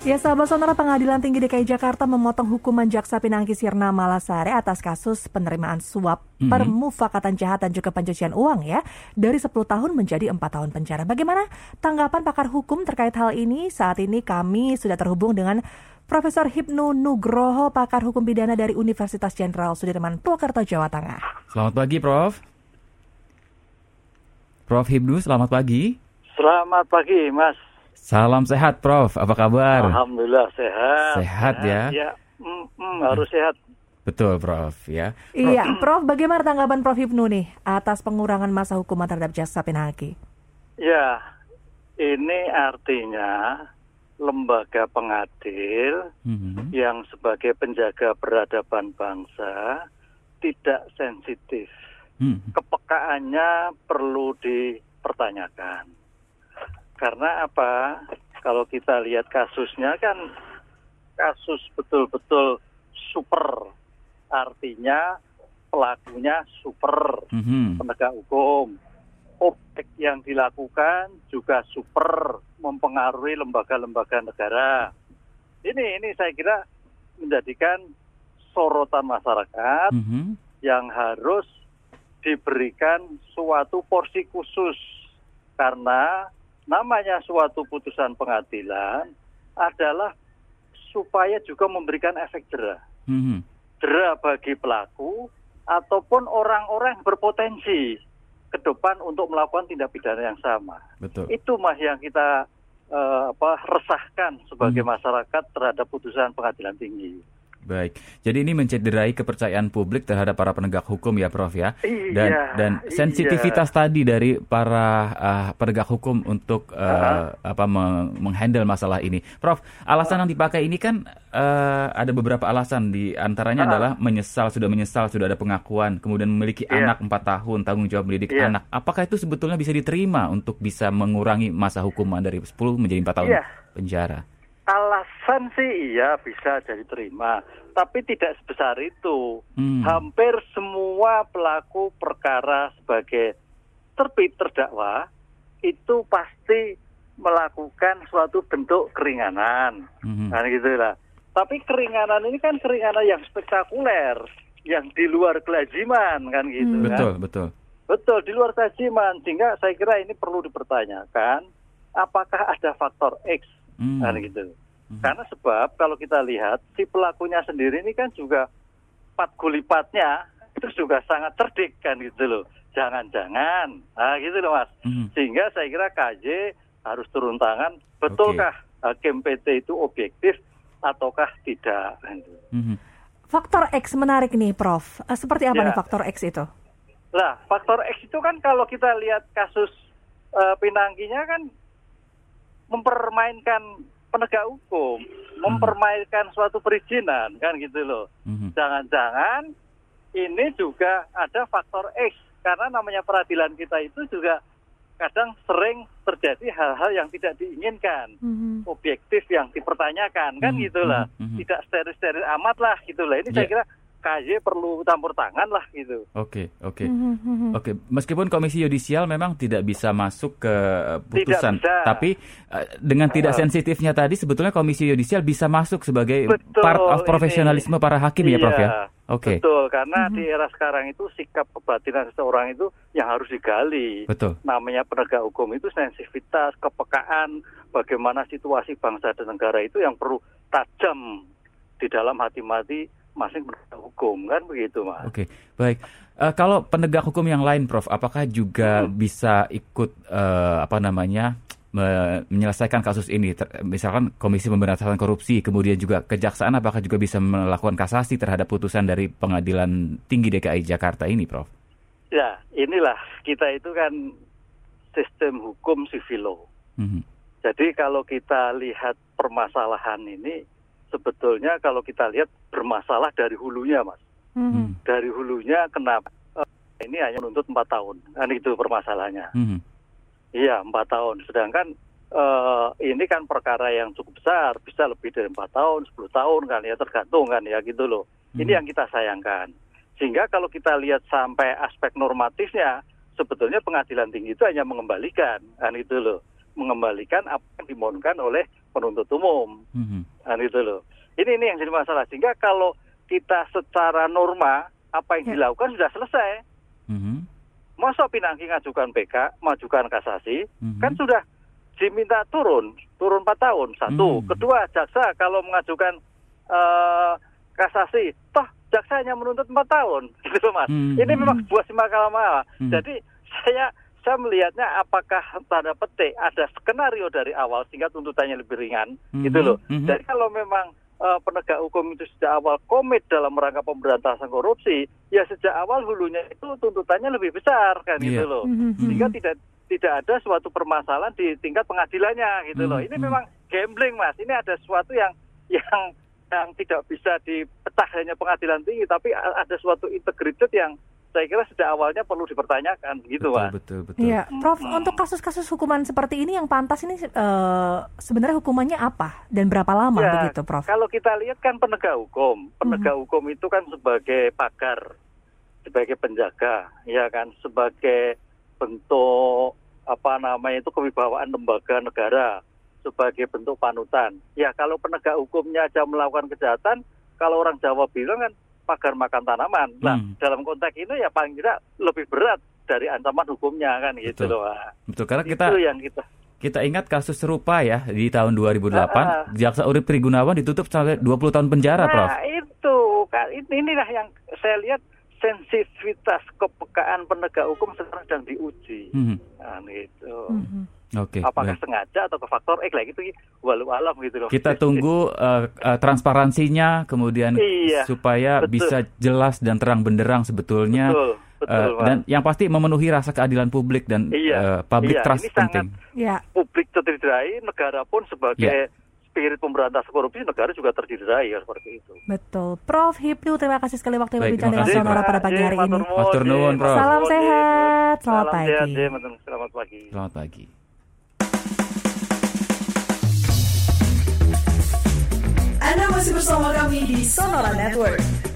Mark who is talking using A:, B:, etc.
A: Ya sahabat sonora Pengadilan Tinggi DKI Jakarta memotong hukuman Jaksa Pinangki Sirna Malasare atas kasus penerimaan suap mm -hmm. permufakatan jahat dan juga pencucian uang ya dari 10 tahun menjadi 4 tahun penjara. Bagaimana tanggapan pakar hukum terkait hal ini? Saat ini kami sudah terhubung dengan Profesor Hipnu Nugroho, pakar hukum pidana dari Universitas Jenderal Sudirman Purwokerto, Jawa Tengah.
B: Selamat pagi, Prof. Prof Hipnu, selamat pagi.
C: Selamat pagi, Mas.
B: Salam sehat, Prof. Apa kabar?
C: Alhamdulillah sehat.
B: Sehat ya?
C: Ya, mm, mm, harus sehat.
B: Betul, Prof. Ya.
A: Iya, Prof. Bagaimana tanggapan Prof Ibnu nih atas pengurangan masa hukuman terhadap Jaksa Pinangki?
C: Ya, ini artinya lembaga pengadil mm-hmm. yang sebagai penjaga peradaban bangsa tidak sensitif. Mm-hmm. Kepekaannya perlu dipertanyakan. Karena apa? Kalau kita lihat kasusnya kan kasus betul-betul super. Artinya pelakunya super mm-hmm. penegak hukum. Objek yang dilakukan juga super mempengaruhi lembaga-lembaga negara. Ini ini saya kira menjadikan sorotan masyarakat mm-hmm. yang harus diberikan suatu porsi khusus karena namanya suatu putusan pengadilan adalah supaya juga memberikan efek jerah. Jerah bagi pelaku ataupun orang-orang berpotensi ke depan untuk melakukan tindak pidana yang sama.
B: Betul.
C: Itu mah yang kita uh, apa resahkan sebagai mm-hmm. masyarakat terhadap putusan pengadilan tinggi.
B: Baik, jadi ini mencederai kepercayaan publik terhadap para penegak hukum ya, Prof ya.
C: Iya,
B: dan dan iya. sensitivitas iya. tadi dari para uh, penegak hukum untuk uh, uh apa menghandle masalah ini, Prof. Alasan uh yang dipakai ini kan uh, ada beberapa alasan di antaranya uh adalah menyesal sudah menyesal sudah ada pengakuan, kemudian memiliki yeah. anak empat tahun tanggung jawab mendidik yeah. anak. Apakah itu sebetulnya bisa diterima untuk bisa mengurangi masa hukuman dari 10 menjadi empat tahun yeah. penjara?
C: Alasan sih iya bisa jadi terima, tapi tidak sebesar itu. Hmm. Hampir semua pelaku perkara sebagai terbit terdakwa itu pasti melakukan suatu bentuk keringanan, hmm. nah gitulah. Tapi keringanan ini kan keringanan yang spektakuler, yang di luar kelaziman kan gitu hmm.
B: kan. Betul betul.
C: Betul di luar kelaziman, sehingga saya kira ini perlu dipertanyakan apakah ada faktor X Hmm. Kan gitu. Hmm. Karena sebab kalau kita lihat si pelakunya sendiri ini kan juga empat gulipatnya itu juga sangat cerdik kan gitu loh. Jangan-jangan, nah gitu loh mas. Hmm. Sehingga saya kira KJ harus turun tangan. Betulkah okay. hakim PT itu objektif ataukah tidak?
A: Hmm. Faktor X menarik nih, Prof. Eh, seperti apa ya. nih faktor X itu?
C: Nah, faktor X itu kan kalau kita lihat kasus uh, Pinangkinya kan mempermainkan penegak hukum, hmm. mempermainkan suatu perizinan kan gitu loh. Hmm. Jangan-jangan ini juga ada faktor X karena namanya peradilan kita itu juga kadang sering terjadi hal-hal yang tidak diinginkan, mm-hmm. objektif yang dipertanyakan kan mm-hmm. gitulah, mm-hmm. tidak steril-steril amat lah gitulah. Ini yeah. saya kira KJ perlu campur tangan lah gitu.
B: Oke, okay, oke. Okay. Mm-hmm. Oke, okay. meskipun komisi yudisial memang tidak bisa masuk ke putusan, tapi uh, dengan tidak sensitifnya tadi sebetulnya komisi yudisial bisa masuk sebagai Betul, part of profesionalisme ini. para hakim iya, ya, Prof ya. Oke.
C: Okay. Betul, karena di era sekarang itu sikap kebatinan seseorang itu yang harus digali.
B: Betul.
C: Namanya penegak hukum itu sensitivitas, kepekaan, bagaimana situasi bangsa dan negara itu yang perlu tajam di dalam hati-hati masing penegak hukum kan begitu mas.
B: Oke okay. baik. Uh, kalau penegak hukum yang lain, Prof, apakah juga hmm. bisa ikut uh, apa namanya menyelesaikan kasus ini? Ter misalkan Komisi Pemberantasan Korupsi, kemudian juga Kejaksaan, apakah juga bisa melakukan kasasi terhadap putusan dari Pengadilan Tinggi DKI Jakarta ini, Prof?
C: Ya, inilah kita itu kan sistem hukum sivil law. -hmm. Jadi kalau kita lihat permasalahan ini sebetulnya kalau kita lihat bermasalah dari hulunya, mas. Hmm. Dari hulunya kenapa uh, ini hanya menuntut empat tahun, kan itu permasalahannya. Hmm. Iya empat tahun. Sedangkan uh, ini kan perkara yang cukup besar, bisa lebih dari empat tahun, sepuluh tahun kan ya tergantung kan ya gitu loh. Hmm. Ini yang kita sayangkan. Sehingga kalau kita lihat sampai aspek normatifnya, sebetulnya pengadilan tinggi itu hanya mengembalikan kan itu loh, mengembalikan apa yang dimohonkan oleh penuntut umum.
B: Mhm.
C: Nah, itu loh. Ini ini yang jadi masalah. Sehingga kalau kita secara norma apa yang
A: Ya.
C: dilakukan sudah selesai.
B: Mhm.
C: Masa Pinangki ngajukan PK, majukan kasasi,
B: Mhm.
C: kan sudah diminta turun, turun 4 tahun. Satu.
B: Hmm.
C: Kedua, jaksa kalau mengajukan eh, kasasi, toh jaksa hanya menuntut 4 tahun. Gitu loh, Mas.
B: Hmm.
C: Ini memang sebuah simakala
B: Hmm.
C: Jadi saya saya melihatnya apakah tanda petik ada skenario dari awal sehingga tuntutannya lebih ringan
B: Mhm.
C: gitu loh.
B: Mhm.
C: Jadi kalau memang eh, penegak hukum itu sejak awal komit dalam rangka pemberantasan korupsi, ya sejak awal hulunya itu tuntutannya lebih besar kan
B: Iya.
C: gitu loh.
A: Mhm.
C: Sehingga tidak tidak ada suatu permasalahan di tingkat pengadilannya gitu loh.
B: Hmm,
C: Ini
B: hmm.
C: memang gambling Mas. Ini ada sesuatu yang yang yang tidak bisa dipecah hanya pengadilan tinggi, tapi ada suatu integrated yang saya kira sejak awalnya perlu dipertanyakan gitu
B: betul,
C: Mas.
B: betul, betul.
A: Iya, Prof,
C: Hmm.
A: untuk kasus-kasus hukuman seperti ini yang pantas ini eh, sebenarnya hukumannya apa dan berapa lama
C: Ya,
A: begitu, Prof?
C: Kalau kita lihat kan penegak hukum, penegak hukum itu kan sebagai pagar, sebagai penjaga, ya kan, sebagai bentuk apa namanya itu kewibawaan lembaga negara, sebagai bentuk panutan. Ya kalau penegak hukumnya aja melakukan kejahatan, kalau orang Jawa bilang kan pagar makan tanaman. Nah
B: Hmm.
C: dalam konteks ini ya paling tidak lebih berat dari ancaman hukumnya kan gitu
B: Betul.
C: loh.
B: Betul, karena kita
C: itu yang kita
B: kita ingat kasus serupa ya di tahun 2008,
C: Ah, ah.
B: Jaksa Urip Trigunawan ditutup sampai 20 tahun penjara, Prof.
C: Nah, itu kan ini- inilah yang saya lihat sensitivitas kepekaan penegak hukum sekarang sedang diuji.
B: Mhm.
C: Nah, itu.
A: Mhm.
B: Oke.
C: Apakah
B: baik.
C: sengaja atau ke faktor X lah gitu walau alam gitu loh.
B: Kita tunggu eh, transparansinya kemudian
C: Iya,
B: supaya
C: betul.
B: bisa jelas dan terang benderang sebetulnya
C: betul, betul, Mas.
B: dan yang pasti memenuhi rasa keadilan publik dan
C: Iya,
B: eh, public
C: iya,
B: trust
C: ini
B: penting.
A: Ya,
C: publik terdirai, negara pun sebagai
B: Iya.
C: spirit pemberantasan korupsi negara juga terdirai ya seperti itu.
A: betul. Prof Hipnu, terima kasih sekali waktu
B: terima
A: dengan Sonora pada pagi hari ini.
B: Matur nuwun, Prof.
A: Salam sehat, pagi.
C: Selamat pagi.
B: Selamat pagi.
D: Anda masih bersama kami di Sonora Network.